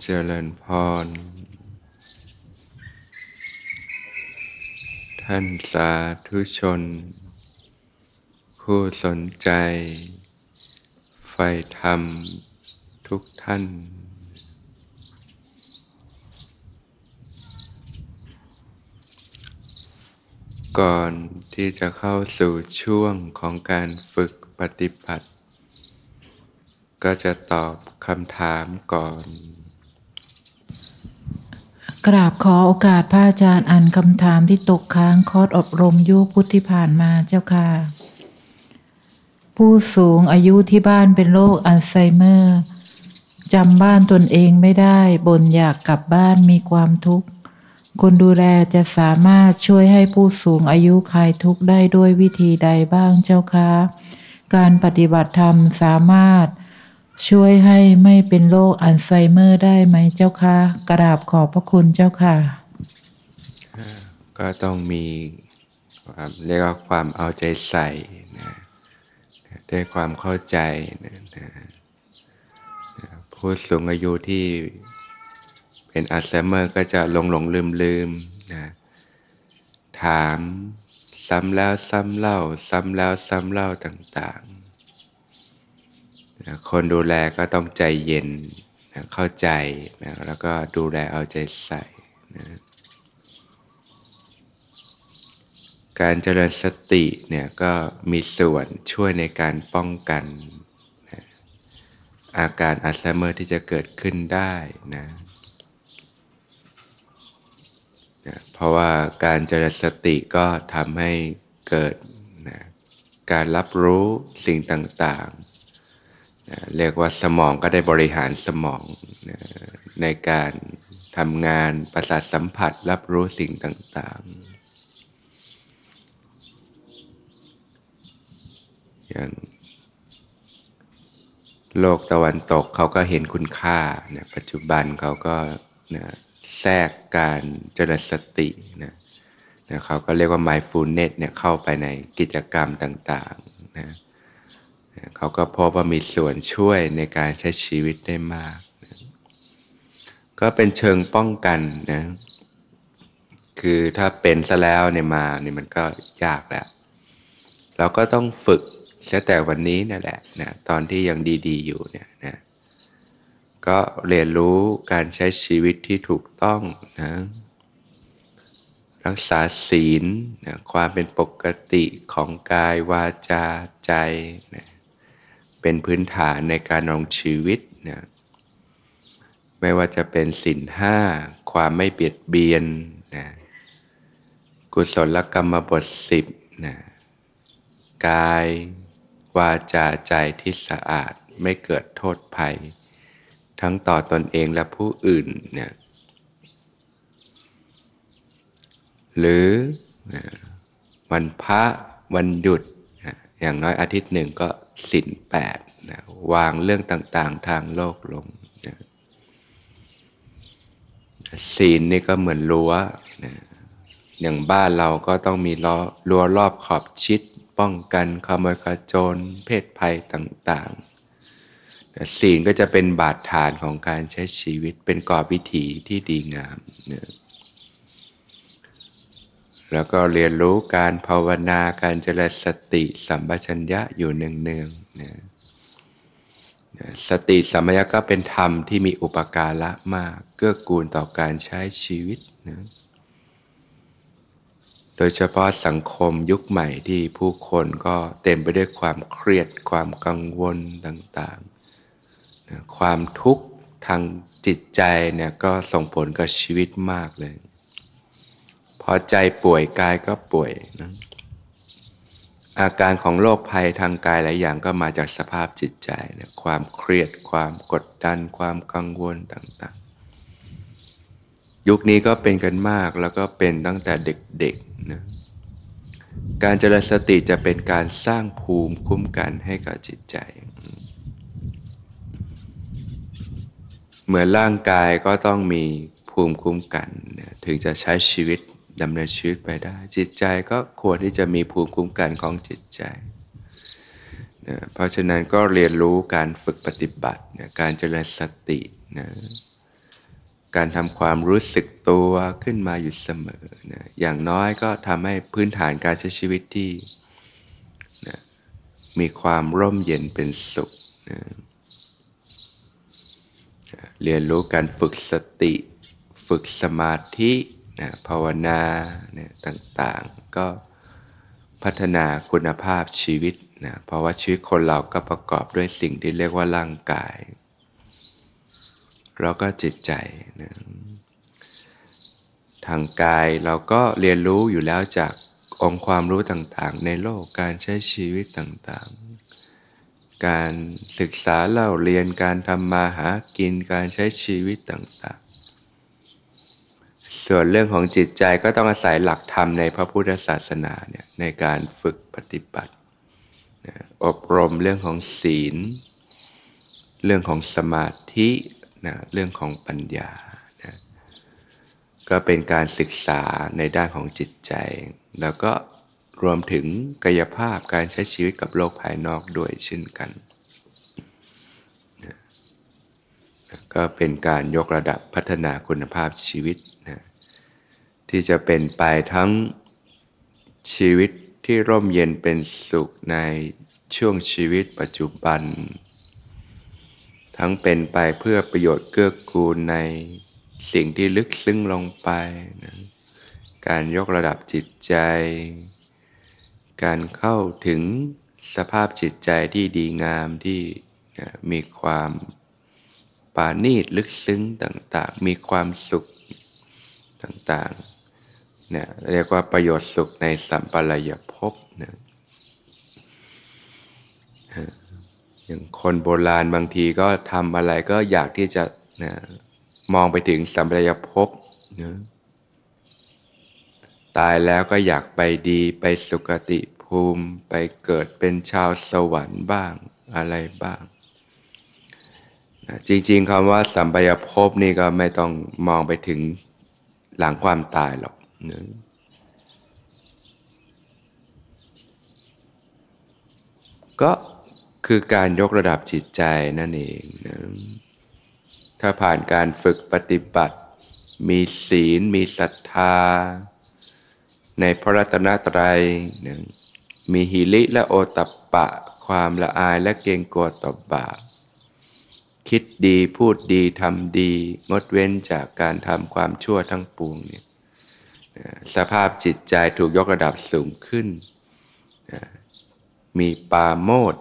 เจริญพร ท่านสาธุชน ผู้สนใจใฝ่ธรรมทุกท่าน ก่อนที่จะเข้าสู่ช่วงของการฝึกปฏิบัติ ก็จะตอบคำถามก่อน กราบขอโอกาสพระอาจารย์อ่านคำถามที่ตกค้างคอร์สอบรมยุคพุทธที่ผ่านมาเจ้าค่ะ ผู้สูงอายุที่บ้านเป็นโรคอัลไซเมอร์จำบ้านตนเองไม่ได้บ่นอยากกลับบ้านมีความทุกข์ คนดูแลจะสามารถช่วยให้ผู้สูงอายุคลายทุกข์ได้ด้วยวิธีใดบ้างเจ้าคะ การปฏิบัติธรรมสามารถ ช่วยให้ไม่เป็นโรคอัลไซเมอร์ได้ไหมเจ้าคะกราบขอบพระคุณเจ้าค่ะ ก็ต้องมีความเรียกว่าความเอาใจใส่นะด้วยความเข้าใจนะนะผู้สูงอายุที่เป็นอัลไซเมอร์ก็จะหลงหลงลืมลืมนะถามซ้ำแล้วซ้ำเล่า ซ้ำแล้วซ้ำเล่าต่าง นะคนดูแลก็ต้องใจเย็นนะเข้าใจนะแล้วก็ดูแลเอาใจใส่นะการเจริญสติเนี่ยก็มีส่วนช่วยในการป้องกันนะอาการอัลไซเมอร์ที่จะเกิดขึ้นได้นะนะเพราะว่าการเจริญสติก็ทำให้เกิดนะการรับรู้สิ่งต่างๆ เรียกว่าสมองก็ได้บริหารสมองในการทำงานประสาทสัมผัสรับรู้สิ่งต่าง ๆ อย่างโลกตะวันตกเขาก็เห็นคุณค่านะปัจจุบันเขาก็นะแทรกการเจริญสตินะนะเขาก็เรียกว่า mindfulness เนี่ยเข้าไปในกิจกรรมต่าง ๆ นะ เขาก็พบว่ามีส่วนช่วยในการใช้ชีวิตได้มากนะก็เป็นเชิงป้องกันนะคือถ้าเป็นซะแล้วเนี่ยมาเนี่ยมันก็ยากแล้ว เราก็ต้องฝึกเสียแต่วันนี้นั่นแหละนะตอนที่ยังดีๆอยู่เนี่ยนะก็เรียนรู้การใช้ชีวิตที่ถูกต้องนะรักษาศีลนะความเป็นปกติของกายวาจาใจนะ เป็นพื้นฐานในการรองชีวิตนะไม่ว่าจะเป็นศีลห้าความไม่เบียดเบียนนะกุศลกรรมบทสิบนะกายวาจาใจที่สะอาดไม่เกิดโทษภัย ทั้งต่อตอนเองและผู้อื่นเนี่ยหรือวันพระวันหยุด อย่างน้อยอาทิตย์หนึ่งก็ สินแปดนะวางเรื่องต่างๆ ทางโลกลงนะศีลนี่ก็เหมือนรั้วนะอย่างบ้านเราก็ต้องมีล้อรั้วรอบขอบชิด ป้องกันขโมยขโจรเพศภัยต่างๆศีลก็จะเป็นบาดฐานของการใช้ชีวิตเป็นกรอบวิถีที่ดีงามนะ แล้วก็เรียนรู้การภาวนาการเจริญสติสัมปชัญญะอยู่เนืองๆนะสติสัมปชัญญะก็เป็นธรรมที่มีอุปการะมากเกื้อกูลต่อการใช้ชีวิตนะโดยเฉพาะสังคมยุคใหม่ที่ผู้คนก็เต็มไปด้วยความเครียดความกังวลต่างๆนะความทุกข์ทางจิตใจเนี่ยก็ส่งผลกับชีวิตมากเลย พอใจป่วยกายก็ป่วยนะอาการของโรคภัยทางกายหลายอย่างก็มาจากสภาพจิตใจนะความเครียด ความกดดัน ความกังวลต่างๆ ยุคนี้ก็เป็นกันมากแล้วก็เป็นตั้งแต่เด็กๆนะการเจริญสติจะเป็นการสร้างภูมิคุ้มกันให้กับจิตใจ เหมือนร่างกายก็ต้องมีภูมิคุ้มกัน ถึงจะใช้ชีวิต ดำเนินชีวิตไปได้ จิตใจก็ควรที่จะมีภูมิคุ้มกันของจิตใจนะเพราะฉะนั้นก็เรียนรู้การฝึกปฏิบัตินะการเจริญสตินะการทำความรู้สึกตัวขึ้นมาอยู่เสมอนะอย่างน้อยก็ทำให้พื้นฐานการใช้ชีวิตที่นะมีความร่มเย็นเป็นสุขนะเรียนรู้การฝึกสติ ฝึกสมาธิ นะภาวนานะต่างๆ ก็พัฒนาคุณภาพชีวิตนะเพราะว่าชีวิตคนเราก็ประกอบด้วยสิ่งที่เรียกว่าร่างกาย แล้วก็จิตใจนะทางกายเราก็เรียนรู้อยู่แล้วจากองค์ความรู้ต่างๆ ในโลกการใช้ชีวิตต่างๆ การศึกษาเล่าเรียนการทำมาหากินการใช้ชีวิตต่างๆ ส่วนเรื่องของจิตใจก็ต้องอาศัยหลักธรรมในพระพุทธศาสนาเนี่ยในการฝึกปฏิบัติอบรมเรื่องของศีล เรื่องของสมาธินะเรื่องของปัญญานะก็เป็นการศึกษาในด้านของจิตใจ แล้วก็รวมถึงกายภาพการใช้ชีวิตกับโลกภายนอกด้วยเช่นกันนะก็เป็นการยกระดับพัฒนาคุณภาพชีวิต ที่จะเป็นไปทั้งชีวิตที่ร่มเย็นเป็นสุขในช่วงชีวิตปัจจุบัน ทั้งเป็นไปเพื่อประโยชน์เกื้อกูลในสิ่งที่ลึกซึ้งลงไปนะการยกระดับจิตใจ การเข้าถึงสภาพจิตใจที่ดีงามที่มีความปานีตลึกซึ้งต่างๆ มีความสุขต่างๆ เนี่ยเรียกว่าประโยชน์สุขในสัมปรายภพนะอย่างคนโบราณบางทีก็ทำอะไรก็อยากที่จะนะมองไปถึงสัมปรายภพนะตายแล้วก็อยากไปดีไปสุคติภูมิไปเกิดเป็นชาวสวรรค์บ้างอะไรบ้างนะจริงๆคำว่าสัมปรายภพนี่ก็ไม่ต้องมองไปถึงหลังความตายหรอก นะก็คือการยกระดับจิตใจนั่นเองนะถ้าผ่านการฝึกปฏิบัติ มีศีล มีศรัทธา ในพระรัตนตรัยนะมีหิริและโอตัปปะ ความละอายและเกรงกลัวต่อบาปคิดดีพูดดีทำดี งดเว้นจากการทำความชั่วทั้งปวงเนี่ย สภาพจิตใจถูกยกระดับสูงขึ้น มีปาโมด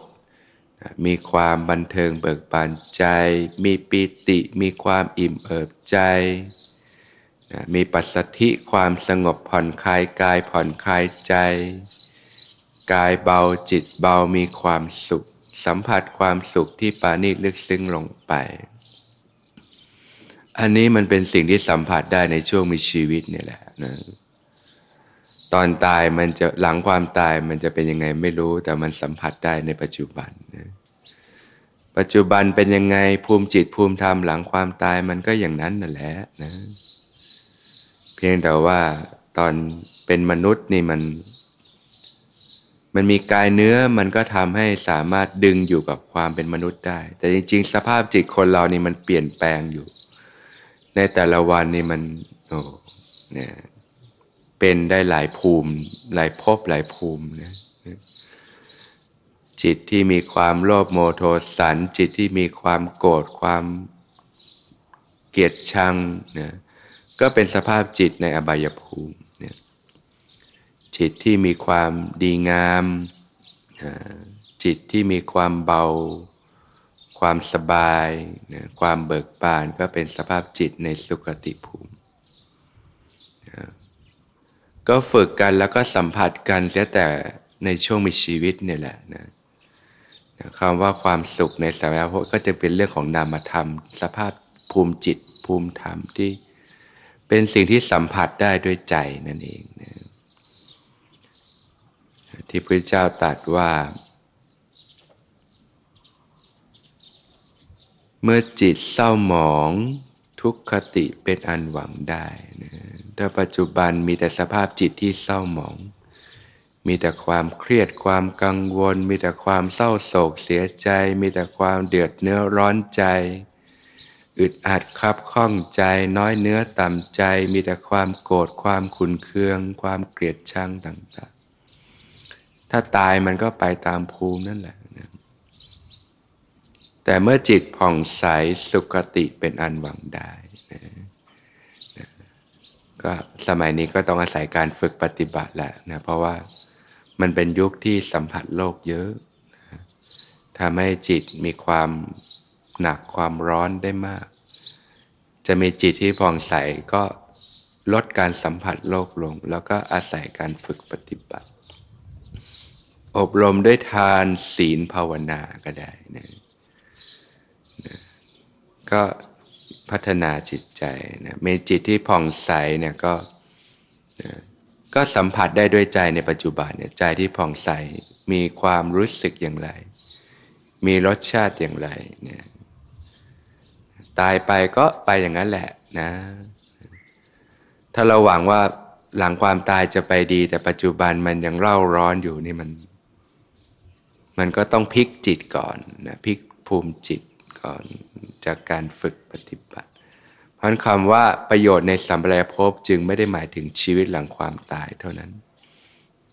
มีความบันเทิงเบิกบานใจ มีปิติ มีความอิ่มเอิบใจ มีปัสสธิความสงบผ่อนคลายกายผ่อนคลายใจ กายเบาจิตเบามีความสุข สัมผัสความสุขที่ปานีลึกซึ้งลงไป อันนี้มันเป็นสิ่งที่สัมผัสได้ในช่วงมีชีวิตนี่แหละนะตอนตายมันจะหลังความตายมันจะเป็นยังไงไม่รู้แต่มันสัมผัสได้ในปัจจุบันนะปัจจุบันเป็นยังไงภูมิจิตภูมิธรรมหลังความตายมันก็อย่างนั้นนั่นแหละนะเพียงแต่ว่าตอนเป็นมนุษย์นี่มัน มันมีกายเนื้อมันก็ทำให้สามารถดึงอยู่กับความเป็นมนุษย์ได้ แต่จริง ๆ สภาพจิตคนเรานี่มันเปลี่ยนแปลงอยู่ ในแต่ละวันนี่มันโอ้เนี่ยเป็นได้หลายภูมิ หลายภพหลายภูมินะจิตที่มีความโลภโมโทสัน จิตที่มีความโกรธความเกลียดชังนะก็เป็นสภาพจิตในอบายภูมินะจิตที่มีความดีงามจิตที่มีความเบา ความสบายนะความเบิกบานก็เป็นสภาพจิตในสุขติภูมิก็ฝึกกันแล้วก็สัมผัสกันเสียแต่ในช่วงมีชีวิตเนี่ยแหละนะคำว่าความสุขในสมัยพก็จะเป็นเรื่องของนามธรรม สภาพภูมิจิตภูมิธรรมที่เป็นสิ่งที่สัมผัสได้ด้วยใจนั่นเองนะที่พระเจ้าตรัสว่า เมื่อจิตเศร้าหมองทุกขติเป็นอันหวังได้นะถ้าปัจจุบันมีแต่สภาพจิตที่เศร้าหมอง มีแต่ความเครียดความกังวล มีแต่ความเศร้าโศกเสียใจ มีแต่ความเดือดเนื้อร้อนใจ อึดอัดคับข้องใจ น้อยเนื้อต่ำใจ มีแต่ความโกรธความขุนเคือง ความเกลียดชังต่างๆ ถ้าตายมันก็ไปตามภูมินั่นแหละนะ แต่เมื่อจิตผ่องใสสุขติเป็นอันหวังได้นะนะก็สมัยนี้ก็ต้องอาศัยการฝึกปฏิบัติแหละนะเพราะว่ามันเป็นยุคที่สัมผัสโลกเยอะนะทำให้จิตมีความหนักความร้อนได้มาก จะมีจิตที่ผ่องใสก็ลดการสัมผัสโลกลง แล้วก็อาศัยการฝึกปฏิบัติ อบรมด้วยทานศีลภาวนาก็ได้นะนะ ก็พัฒนาจิตใจนะมีจิตที่ผ่องใสเนี่ยก็นะก็สัมผัสได้ด้วยใจในปัจจุบันเนี่ยใจที่ผ่องใสมีความรู้สึกอย่างไร มีรสชาติอย่างไรเนี่ยตายไปก็ไปอย่างนั้นแหละนะ ถ้าเราหวังว่าหลังความตายจะไปดี แต่ปัจจุบันมันยังเล่าร้อนอยู่นี่มัน มันก็ต้องพลิกจิตก่อนนะพลิกภูมิจิต ก่อนจากการฝึกปฏิบัติ เพราะคำว่าประโยชน์ในสัมปรายภพจึงไม่ได้หมายถึงชีวิตหลังความตายเท่านั้น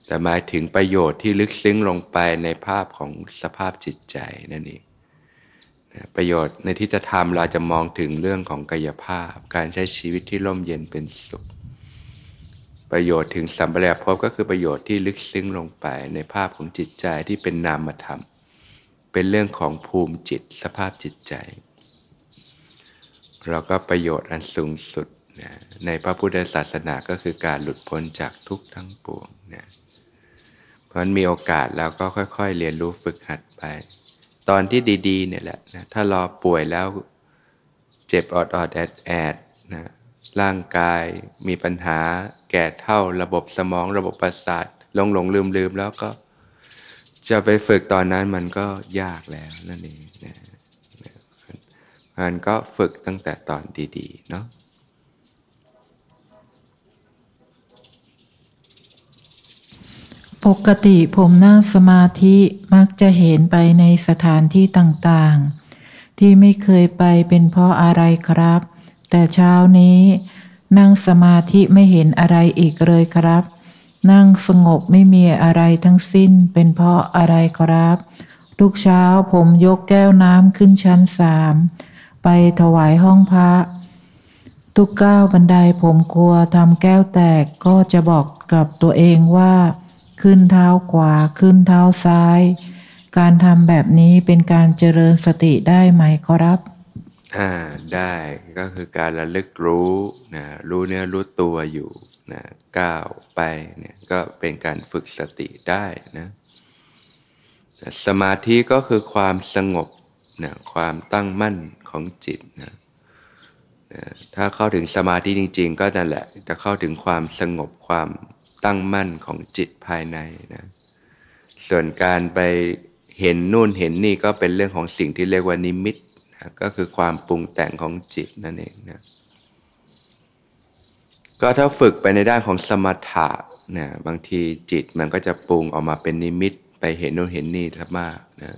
แต่หมายถึงประโยชน์ที่ลึกซึ้งลงไปในภาพของสภาพจิตใจนั่นเองประโยชน์ในที่จะทำเราจะมองถึงเรื่องของกายภาพ การใช้ชีวิตที่ร่มเย็นเป็นสุข ประโยชน์ถึงสัมปรายภพก็คือประโยชน์ที่ลึกซึ้งลงไปในภาพของจิตใจที่เป็นนามธรรม เป็นเรื่องของภูมิจิตสภาพจิตใจ เราก็ประโยชน์อันสูงสุดนะในพระพุทธศาสนาก็คือการหลุดพ้นจากทุกข์ทั้งปวงนะเพราะมีโอกาสแล้วก็ค่อย ๆ เรียนรู้ฝึกหัดไป ตอนที่ดีๆเนี่ยแหละนะถ้ารอป่วยแล้วเจ็บออดออดแอดแอดนะร่างกายมีปัญหาแก่เฒ่าระบบสมองระบบประสาทหลงหลงลืมลืมแล้วก็ จะไปฝึกตอนนั้นมันก็ยากแล้วนั่นเองนะมันก็ฝึกตั้งแต่ตอนดีๆเนาะปกติผมนั่งสมาธิมักจะเห็นไปในสถานที่ต่างๆ ที่ไม่เคยไปเป็นเพราะอะไรครับ แต่เช้านี้ นั่งสมาธิไม่เห็นอะไรอีกเลยครับ นั่งสงบไม่มีอะไรทั้งสิ้นเป็นเพราะอะไรครับ ทุกเช้าผมยกแก้วน้ำขึ้นชั้นสามไปถวายห้องพระ ทุกก้าวบันไดผมกลัวทำแก้วแตกก็จะบอกกับตัวเองว่า ขึ้นเท้าขวาขึ้นเท้าซ้าย การทำแบบนี้เป็นการเจริญสติได้ไหมครับอ่าได้ก็คือการระลึกรู้นะรู้เนื้อรู้ตัวอยู่ นะก้าวไปเนี่ยก็เป็นการฝึกสติได้นะสมาธิก็คือความสงบนะความตั้งมั่นของจิตนะนะถ้าเข้าถึงสมาธิจริง ๆ ก็นั่นแหละจะเข้าถึงความสงบความตั้งมั่นของจิตภายในนะส่วนการไปเห็นนู่นเห็นนี่ก็เป็นเรื่องของสิ่งที่เรียกว่านิมิตนะก็คือความปรุงแต่งของจิตนั่นเองนะ ก็ถ้าฝึกไปในด้านของสมถะนะบางทีจิตมันก็จะปรุงออกมาเป็นนิมิตไปเห็นโน่นเห็นนี่ทับมากนะ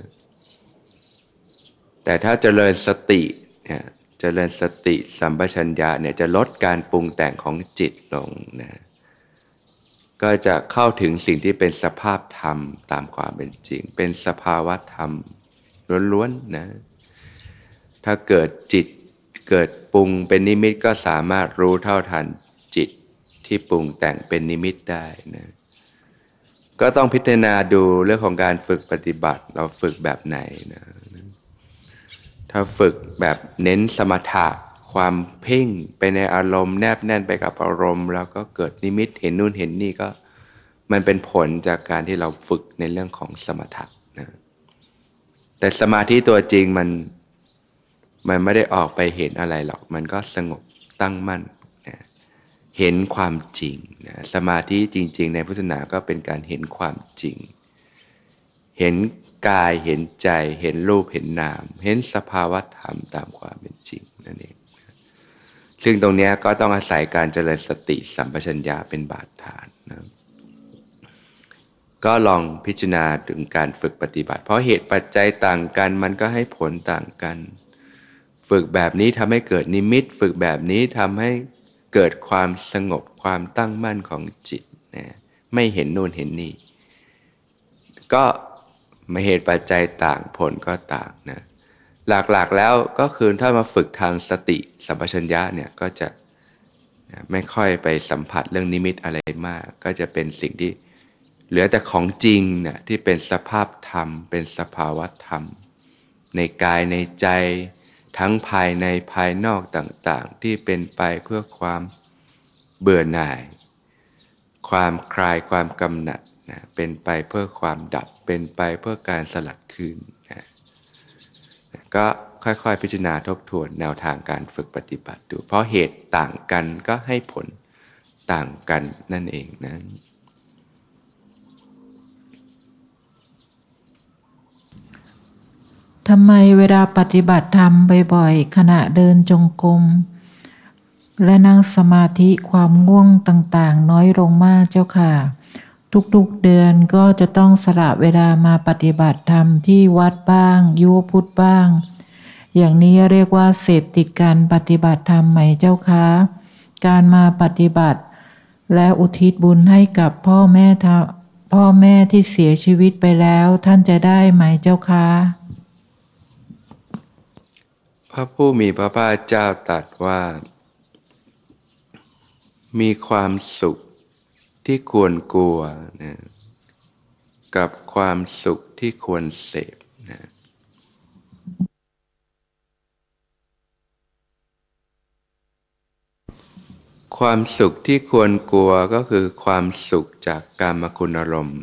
แต่ถ้าเจริญสติเนี่ยเจริญสติสัมปชัญญะเนี่ยจะลดการปรุงแต่งของจิตลงนะก็จะเข้าถึงสิ่งที่เป็นสภาพธรรมตามความเป็นจริง เป็นสภาวะธรรมล้วนๆนะถ้าเกิดจิตเกิดปรุงเป็นนิมิตก็สามารถรู้เท่าทัน ที่ปรุงแต่งเป็นนิมิตได้นะก็ต้องพิจารณาดูเรื่องของการฝึกปฏิบัติ เราฝึกแบบไหนนะถ้าฝึกแบบเน้นสมถะความเพ่งไปในอารมณ์แนบแน่นไปกับอารมณ์ แล้วก็เกิดนิมิตเห็นนู่นเห็นนี่ก็มันเป็นผลจากการที่เราฝึกในเรื่องของสมถะนะแต่สมาธิตัวจริงมันมันไม่ได้ออกไปเห็นอะไรหรอก มันก็สงบตั้งมั่น เห็นความจริงนะสมาธิจริง ๆ ในพุทธศาสนาก็เป็นการเห็นความจริง เห็นกายเห็นใจเห็นรูปเห็นนาม เห็นสภาวะธรรมตามความเป็นจริงนั่นเองซึ่งตรงนี้ก็ต้องอาศัยการเจริญสติสัมปชัญญะเป็นบาดฐานนะก็ลองพิจารณาถึงการฝึกปฏิบัติ เพราะเหตุปัจจัยต่างกัน มันก็ให้ผลต่างกัน ฝึกแบบนี้ทำให้เกิดนิมิต ฝึกแบบนี้ทำให้ เกิดความสงบความตั้งมั่นของจิตนะไม่เห็นนู่นเห็นนี่ ก็มาเหตุปัจจัยต่างผลก็ต่างนะหลักๆแล้วก็คือถ้ามาฝึกทางสติสัมปชัญญะเนี่ยก็จะไม่ค่อยไปสัมผัสเรื่องนิมิตอะไรมาก ก็จะเป็นสิ่งที่เหลือแต่ของจริงเนี่ยที่เป็นสภาพธรรม เป็นสภาวะธรรม ในกายในใจ ทั้งภายในภายนอกต่างๆ ที่เป็นไปเพื่อความเบื่อหน่าย ความคลายความกำหนัดนะเป็นไปเพื่อความดับเป็นไปเพื่อการสลัดคืนนะก็ค่อยๆพิจารณาทบทวนแนวทางการฝึกปฏิบัติดู เพราะเหตุต่างกันก็ให้ผลต่างกันนั่นเองนะ ทำไมเวลาปฏิบัติธรรมบ่อยๆขณะเดินจงกรมและนั่งสมาธิความง่วงต่างๆ น้อยลงมากเจ้าค่ะ ทุกๆเดือนก็จะต้องสละเวลามาปฏิบัติธรรมที่วัดบ้าง ยุพุทธบ้าง อย่างนี้เรียกว่าเสพติดการปฏิบัติธรรมไหมเจ้าคะการมาปฏิบัติ และอุทิศบุญให้กับพ่อแม่พ่อแม่ที่เสียชีวิตไปแล้วท่านจะได้ไหมเจ้าคะ ระผู้มีพระภาคเจ้าตรัสว่า มีความสุขที่ควรกลัวนะกับความสุขที่ควรเสพนะความสุขที่ควรกลัวก็คือความสุขจากการมคุณอารมณ์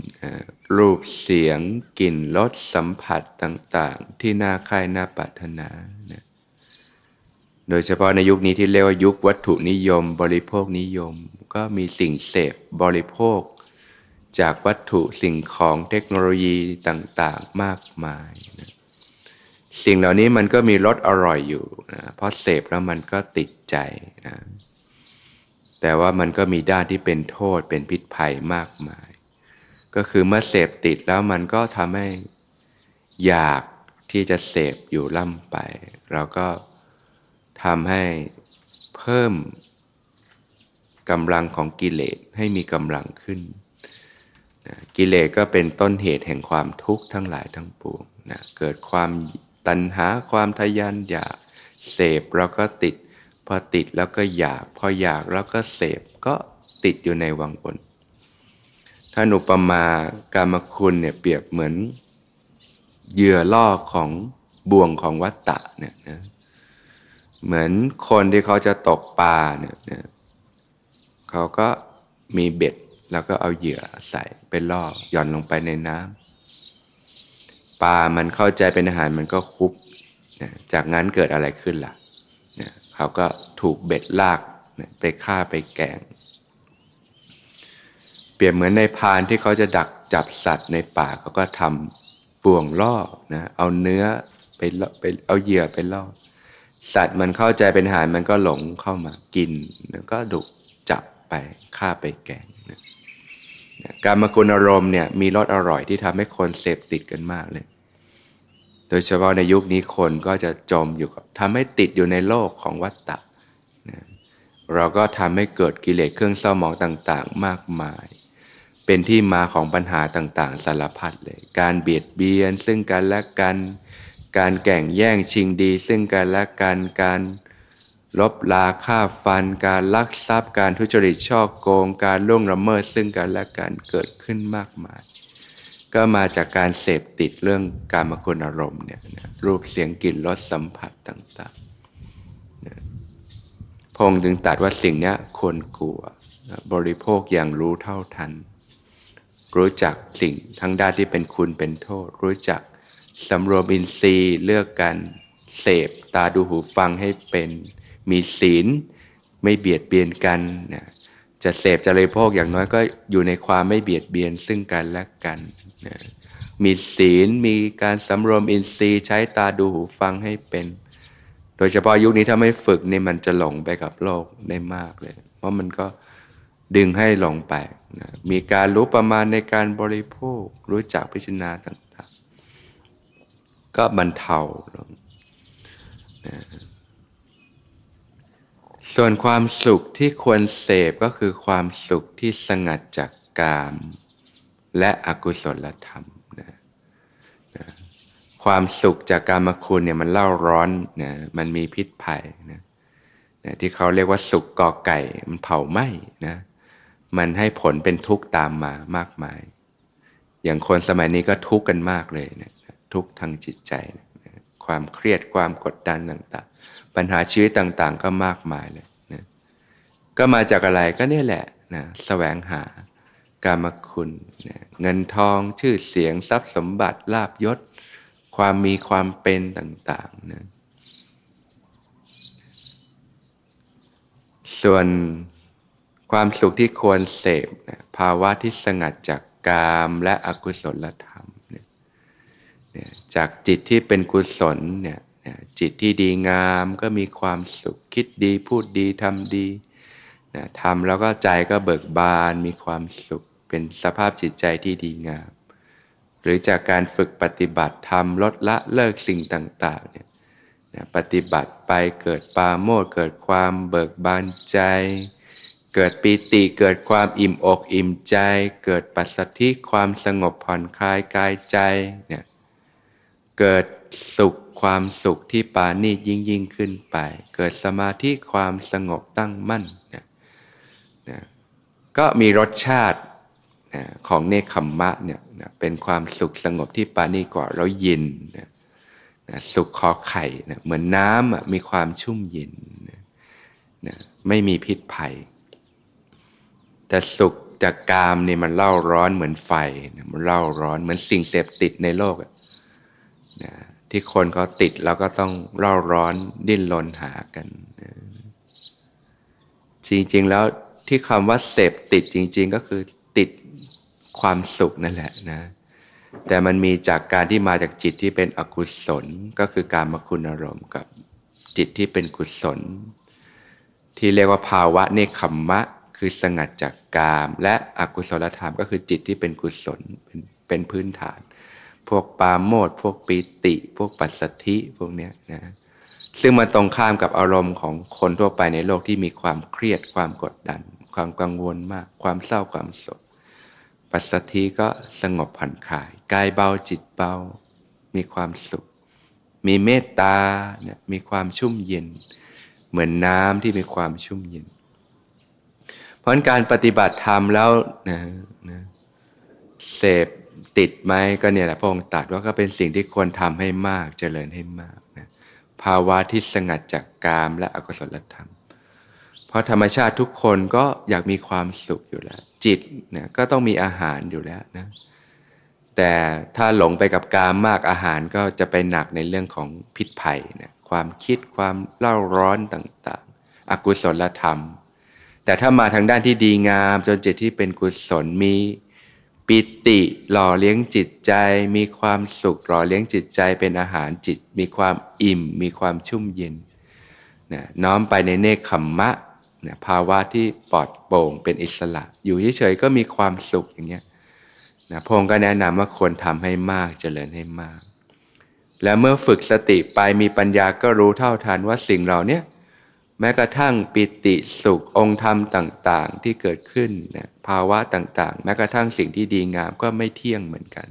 รูปเสียงกลิ่นรสสัมผัสต่าง ๆ ที่น่าใคร่น่าปรารถนานะ โดยเฉพาะในยุคนี้ที่เรียกว่ายุควัตถุนิยม บริโภคนิยม ก็มีสิ่งเสพบริโภค จากวัตถุสิ่งของเทคโนโลยีต่างๆมากมายนะสิ่งเหล่านี้มันก็มีรสอร่อยอยู่นะเพราะเสพแล้วมันก็ติดใจนะแต่ว่ามันก็มีด้านที่เป็นโทษเป็นพิษภัยมากมาย ก็คือเมื่อเสพติดแล้วมันก็ทำให้อยากที่จะเสพอยู่ล่ำไป เราก็ ทำให้เพิ่มกำลังของกิเลสให้มีกำลังขึ้นนะกิเลสก็เป็นต้นเหตุแห่งความทุกข์ทั้งหลายทั้งปวงนะเกิดความตัณหาความทยานอยากเสพแล้วก็ติด พอติดแล้วก็อยาก พออยากแล้วก็เสพก็ติดอยู่ในวังวนถ้าอุปมากามคุณเนี่ยเปรียบเหมือนเหยื่อล่อของบ่วงของวัตตะเนี่ยนะ เหมือนคนที่เขาจะตกปลาเนี่ยเขาก็มีเบ็ดแล้วก็เอาเหยื่อใส่ไปล่อหย่อนลงไปในน้ำปลามันเข้าใจเป็นอาหารมันก็คุบนะจากนั้นเกิดอะไรขึ้นล่ะนะเขาก็ถูกเบ็ดลากนะไปฆ่าไปแกง เปรียบเหมือนในพานที่เขาจะดักจับสัตว์ในป่าเขาก็ทำบ่วงล่อนะเอาเนื้อไปไปเอาเหยื่อไปล่อ สัตว์มันเข้าใจเป็นอาหารมันก็หลงเข้ามากิน แล้วก็ดุจับไปฆ่าไปแกงนะการมาคุณอารมณ์เนี่ยมีรสอร่อยที่ทำให้คนเสพติดกันมากเลย โดยเฉพาะในยุคนี้คนก็จะจมอยู่กับทำให้ติดอยู่ในโลกของวัฏฏะนะเราก็ทำให้เกิดกิเลสเครื่องเศร้าหมองต่างๆ มากมาย เป็นที่มาของปัญหาต่างๆ สารพัดเลย การเบียดเบียนซึ่งกันและกัน การแก่งแย่งชิงดี ซึ่งกันและกันการลบลาฆ่าฟัน การลักทรัพย์ การทุจริตช่อโกง การล่วงละเมิดซึ่งกันและกันเกิดขึ้นมากมาย ก็มาจากการเสพติดเรื่องการมคุณอารมณ์เนี่ยนะรูปเสียงกลิ่นรสสัมผัสต่างๆนะพงถึงตัดว่าสิ่งนี้ควรกลัวนะบริโภคอย่างรู้เท่าทัน รู้จักสิ่งทั้งด้านที่เป็นคุณเป็นโทษ รู้จัก สำรวมอินทรีย์เลือกกันเสพตาดูหูฟังให้เป็นมีศีลไม่เบียดเบียนกันนะจะเสพจะเลยโภคอย่างน้อยก็อยู่ในความไม่เบียดเบียนซึ่งกันและกันนะมีศีลมีการสำรวมอินทรีย์ใช้ตาดูหูฟังให้เป็น โดยเฉพาะยุคนี้ถ้าไม่ฝึกนี่มันจะหลงไปกับโลกได้มากเลย เพราะมันก็ดึงให้หลงไปนะมีการรู้ประมาณในการบริโภค รู้จักพิจารณาต่าง ก็บรรเทาลงนะส่วนความสุขที่ควรเสพก็คือความสุขที่สงัดจากกาม และอกุศลธรรมนะนะความสุขจากการมาคุณเนี่ยมันเล่าร้อนนะมันมีพิษภัยนะนะที่เขาเรียกว่าสุขกอไก่มันเผาไหม้นะมันให้ผลเป็นทุกข์ตามมามากมาย อย่างคนสมัยนี้ก็ทุกข์กันมากเลยนะ ทุกข์ทางจิตใจ ความเครียดความกดดันต่างๆ ปัญหาชีวิตต่างๆ ก็มากมายเลยนะก็มาจากอะไรก็เนี่ยแหละนะแสวงหากามคุณนะเงินทองชื่อเสียงทรัพย์สมบัติลาบยศ ความมีความเป็นต่างๆนะส่วนความสุขที่ควรเสพนะภาวะที่สงัดจากกามและอกุศลธรรม จากจิตที่เป็นกุศลเนี่ยจิตที่ดีงามก็มีความสุขคิดดีพูดดีทำดีทำแล้วก็ใจก็เบิกบานมีความสุขเป็นสภาพจิตใจที่ดีงาม หรือจากการฝึกปฏิบัติทำลดละเลิกสิ่งต่างๆเนี่ยปฏิบัติไปเกิดปาโมดเกิดความเบิกบานใจ เกิดปีติเกิดความอิ่มอกอิ่มใจ เกิดปัสสธิความสงบผ่อนคลายกายใจเนี่ย เกิดสุขความสุขที่ปานียิ่งยิ่งขึ้นไป เกิดสมาธิความสงบตั้งมั่นนะนะก็มีรสชาตินะของเนคขมมะเนี่ยนะเป็นความสุขสงบที่ปานีกว่าเรายินนะนะสุขคอไข่นะเหมือนน้ำมีความชุ่มเย็นนะนะไม่มีพิษภัย แต่สุขจากกามนี่มันเล่าร้อนเหมือนไฟนะมันเล่าร้อนเหมือนสิ่งเสพติดในโลกอะ นะที่คนเขาติดแล้วก็ต้องเร่าร้อนดิ้นรนหากันนะจริงๆแล้วที่คำว่าเสพติดจริง ๆ ก็คือติดความสุขนั่นแหละนะแต่มันมีจากการที่มาจากจิตที่เป็นอกุศลก็คือการมคุณอารมณ์กับจิตที่เป็นกุศล ที่เรียกว่าภาวะเนคขมมะ คือสงัดจากกาม และอกุศลธรรมก็คือจิตที่เป็นกุศลเป็นพื้นฐาน พวกปาโมดพวกปีติ พวกปัสสธิพวกนี้นะซึ่งมันตรงข้ามกับอารมณ์ของคนทั่วไปในโลกที่มีความเครียดความกดดัน ความกังวลมาก ความเศร้าความโศกปัสสธิก็สงบผ่อนคลายกายเบาจิตเบา มีความสุข มีเมตตาเนี่ยมีความชุ่มเย็น เหมือนน้ำที่มีความชุ่มเย็น เพราะการปฏิบัติธรรมแล้วนะนะเสพ ติดไหมก็เนี่ยแหละพระองค์ตรัสว่าก็เป็นสิ่งที่ควรทำให้มากเจริญให้มากนะภาวะที่สงัดจากกามและอกุศลธรรม เพราะธรรมชาติทุกคนก็อยากมีความสุขอยู่แล้ว จิตเนี่ยก็ต้องมีอาหารอยู่แล้วนะแต่ถ้าหลงไปกับกามมากอาหารก็จะไปหนักในเรื่องของพิษภัยนะความคิดความเล่าร้อนต่างๆ อกุศลธรรม แต่ถ้ามาทางด้านที่ดีงามจนจิตที่เป็นกุศลมี ปิติหล่อเลี้ยงจิตใจ มีความสุขหล่อเลี้ยงจิตใจเป็นอาหารจิต มีความอิ่ม มีความชุ่มเย็นนะน้อมไปในเนคขมมะนะภาวะที่ปลอดโปร่งเป็นอิสระ อยู่เฉยๆก็มีความสุขอย่างเงี้ยนะพงก็แนะนำว่าควรทำให้มากเจริญให้มาก แล้วเมื่อฝึกสติไปมีปัญญาก็รู้เท่าทันว่าสิ่งเราเนี้ย แม้กระทั่งปิติสุของค์ธรรมต่างๆ ที่เกิดขึ้นนะภาวะต่างๆ แม้กระทั่งสิ่งที่ดีงามก็ไม่เที่ยงเหมือนกัน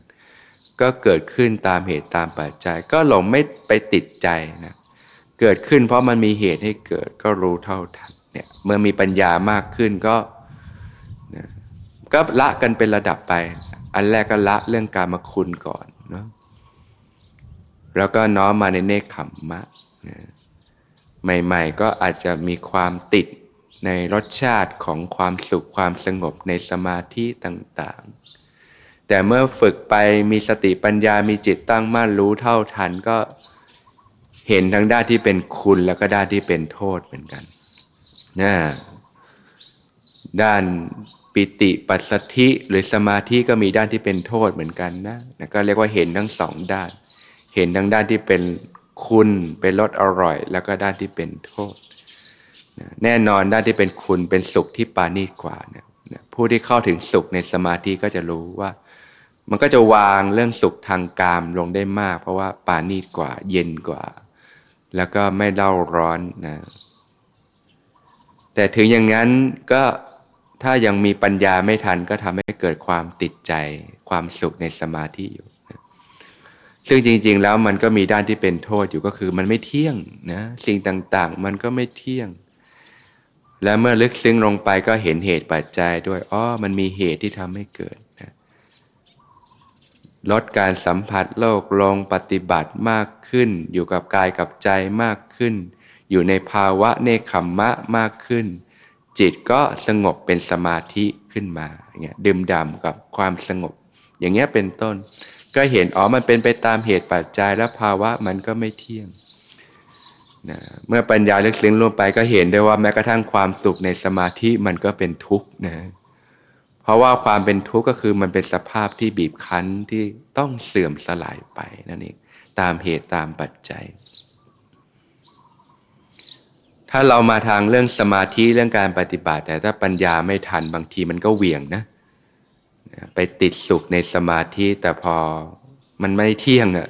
ก็เกิดขึ้นตามเหตุตามปัจจัย ก็หลงไม่ไปติดใจนะเกิดขึ้นเพราะมันมีเหตุให้เกิดก็รู้เท่าทันเนี่ยเมื่อมีปัญญามากขึ้นก็นะก็ละกันเป็นระดับไป อันแรกก็ละเรื่องการมาคุณก่อนเนาะแล้วก็น้อมมาในเนคขมมะนะ ใหม่ ๆ ก็อาจจะมีความติดในรสชาติของความสุขความสงบในสมาธิต่างๆ แต่เมื่อฝึกไปมีสติปัญญามีจิตตั้งมั่นรู้เท่าทันก็เห็นทั้งด้านที่เป็นคุณแล้วก็ด้านที่เป็นโทษเหมือนกันนะด้านปิติปัสสธิหรือสมาธิก็มีด้านที่เป็นโทษเหมือนกันนะนะก็เรียกว่าเห็นทั้งสองด้าน เห็นทั้งด้านที่เป็น คุณเป็นรสอร่อย แล้วก็ด้านที่เป็นโทษแน่นอนด้านที่เป็นคุณเป็นสุขที่ปานีกว่าเนี่ยผู้ที่เข้าถึงสุขในสมาธิก็จะรู้ว่า มันก็จะวางเรื่องสุขทางกามลงได้มาก เพราะว่าปานีกว่า เย็นกว่า แล้วก็ไม่เล่าร้อนนะแต่ถึงอย่างนั้นก็ถ้ายังมีปัญญาไม่ทันก็ทำให้เกิดความติดใจ ความสุขในสมาธิอยู่ ซึ่งจริง ๆ แล้วมันก็มีด้านที่เป็นโทษอยู่ก็คือมันไม่เที่ยงนะสิ่งต่างๆ มันก็ไม่เที่ยง และเมื่อลึกซึ้งลงไปก็เห็นเหตุปัจจัยด้วยอ๋อมันมีเหตุที่ทำให้เกิดนะลดการสัมผัสโลกลงปฏิบัติมากขึ้น อยู่กับกายกับใจมากขึ้น อยู่ในภาวะเนคขมมะมากขึ้น จิตก็สงบเป็นสมาธิขึ้นมาอย่างเงี้ยดื่มด่ำกับความสงบ อย่างเงี้ยเป็นต้น ก็เห็นอ๋อมันเป็นไปตามเหตุปัจจัยและภาวะมันก็ไม่เที่ยงนะเมื่อปัญญาลึกซึ้งลงไปก็เห็นได้ว่าแม้กระทั่งความสุขในสมาธิมันก็เป็นทุกข์นะเพราะว่าความเป็นทุกข์ก็คือมันเป็นสภาพที่บีบคั้นที่ต้องเสื่อมสลายไปนั่นเองตามเหตุตามปัจจัย ถ้าเรามาทางเรื่องสมาธิเรื่องการปฏิบัติ แต่ถ้าปัญญาไม่ทันบางทีมันก็เหวี่ยงนะ ไปติดสุขในสมาธิแต่พอมันไม่เที่ยงอะ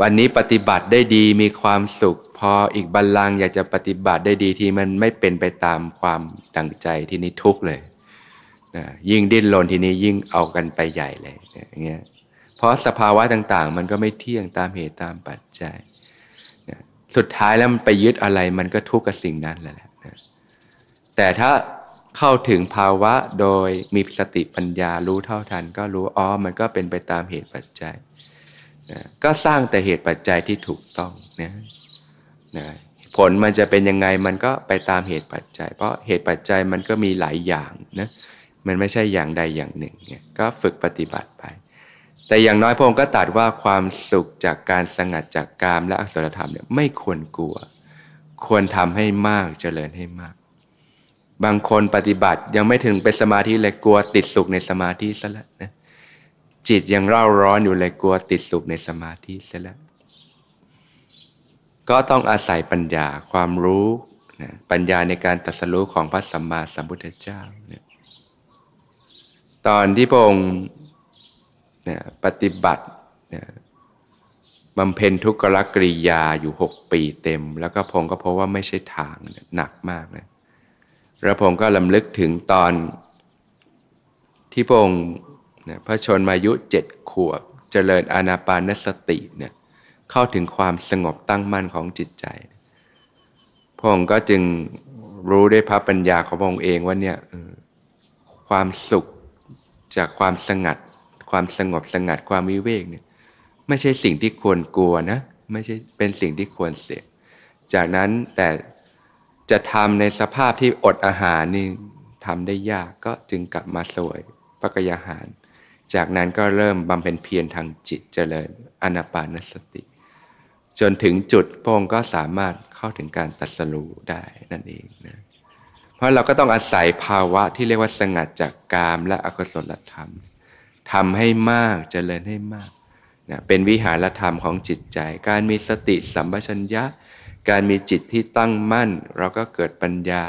วันนี้ปฏิบัติได้ดีมีความสุข พออีกบัลลังอยากจะปฏิบัติได้ดีที่มันไม่เป็นไปตามความตั้งใจที่นี้ทุกเลยนะยิ่งดิ้นรนทีนี้ยิ่งเอากันไปใหญ่เลยอย่างเงี้ยเพราะสภาวะต่างๆ มันก็ไม่เที่ยงตามเหตุตามปัจจัยสุดท้ายแล้วมันไปยึดอะไรมันก็ทุกข์กับสิ่งนั้นแหละนะแต่ถ้า เข้าถึงภาวะโดยมีสติปัญญารู้เท่าทัน ก็รู้อ๋อมันก็เป็นไปตามเหตุปัจจัยนะก็สร้างแต่เหตุปัจจัยที่ถูกต้องนะนะผลมันจะเป็นยังไงมันก็ไปตามเหตุปัจจัย เพราะเหตุปัจจัยมันก็มีหลายอย่างนะมันไม่ใช่อย่างใดอย่างหนึ่งเนี่ยก็ฝึกปฏิบัติไป แต่อย่างน้อยพระองค์ก็ตัดว่าความสุขจากการสงัดจากกามและอสุรธรรมเนี่ยไม่ควรกลัว ควรทำให้มากเจริญให้มาก บางคนปฏิบัติยังไม่ถึงเป็นสมาธิเลยกลัวติดสุขในสมาธิซะแล้วนะจิตยังเร่าร้อนอยู่เลยกลัวติดสุขในสมาธิซะแล้วก็ต้องอาศัยปัญญาความรู้นะปัญญาในการตัดสรู้ของพระสัมมาสัมพุทธเจ้านี่ยตอนที่พระองค์นี่ยปฏิบัตินี่ยบำเพ็ญทุกขลกริยาอยู่หกปีเต็ม แล้วก็พงก็พบว่าไม่ใช่ทางหนักมากนะ แล้วพงก็ลำลึกถึงตอนที่พงเนี่ยพระชนมายุเจ็ดขวบ เจริญอานาปานสติเนี่ยเข้าถึงความสงบตั้งมั่นของจิตใจพงก็จึงรู้ได้พระปัญญาของพงเองว่าเนี่ยความสุขจากความสงัด ความสงบสงัดความวิเวกเนี่ยไม่ใช่สิ่งที่ควรกลัวนะไม่ใช่เป็นสิ่งที่ควรเสีย จากนั้นแต่ จะทำในสภาพที่อดอาหารนี่ทำได้ยากก็จึงกลับมาสวยพระกยาหาร จากนั้นก็เริ่มบำเพ็ญเพียรทางจิตเจริญอนาปานสติ จนถึงจุดพงก็สามารถเข้าถึงการตัดสรู้ได้นั่นเองนะเพราะเราก็ต้องอาศัยภาวะที่เรียกว่าสงัดจากกามและอกุศลธรรมทำให้มากจเจริญให้มากนะเป็นวิหารธรรมของจิตใจ การมีสติสัมปชัญญะ การมีจิตที่ตั้งมั่น เราก็เกิดปัญญา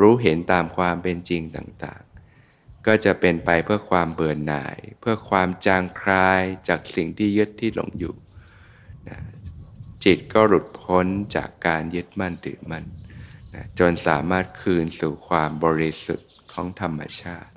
รู้เห็นตามความเป็นจริงต่างๆ ก็จะเป็นไปเพื่อความเบื่อหน่าย เพื่อความจางคลายจากสิ่งที่ยึดที่หลงอยู่นะจิตก็หลุดพ้นจากการยึดมั่นถือมั่นนะจนสามารถคืนสู่ความบริสุทธิ์ของธรรมชาติ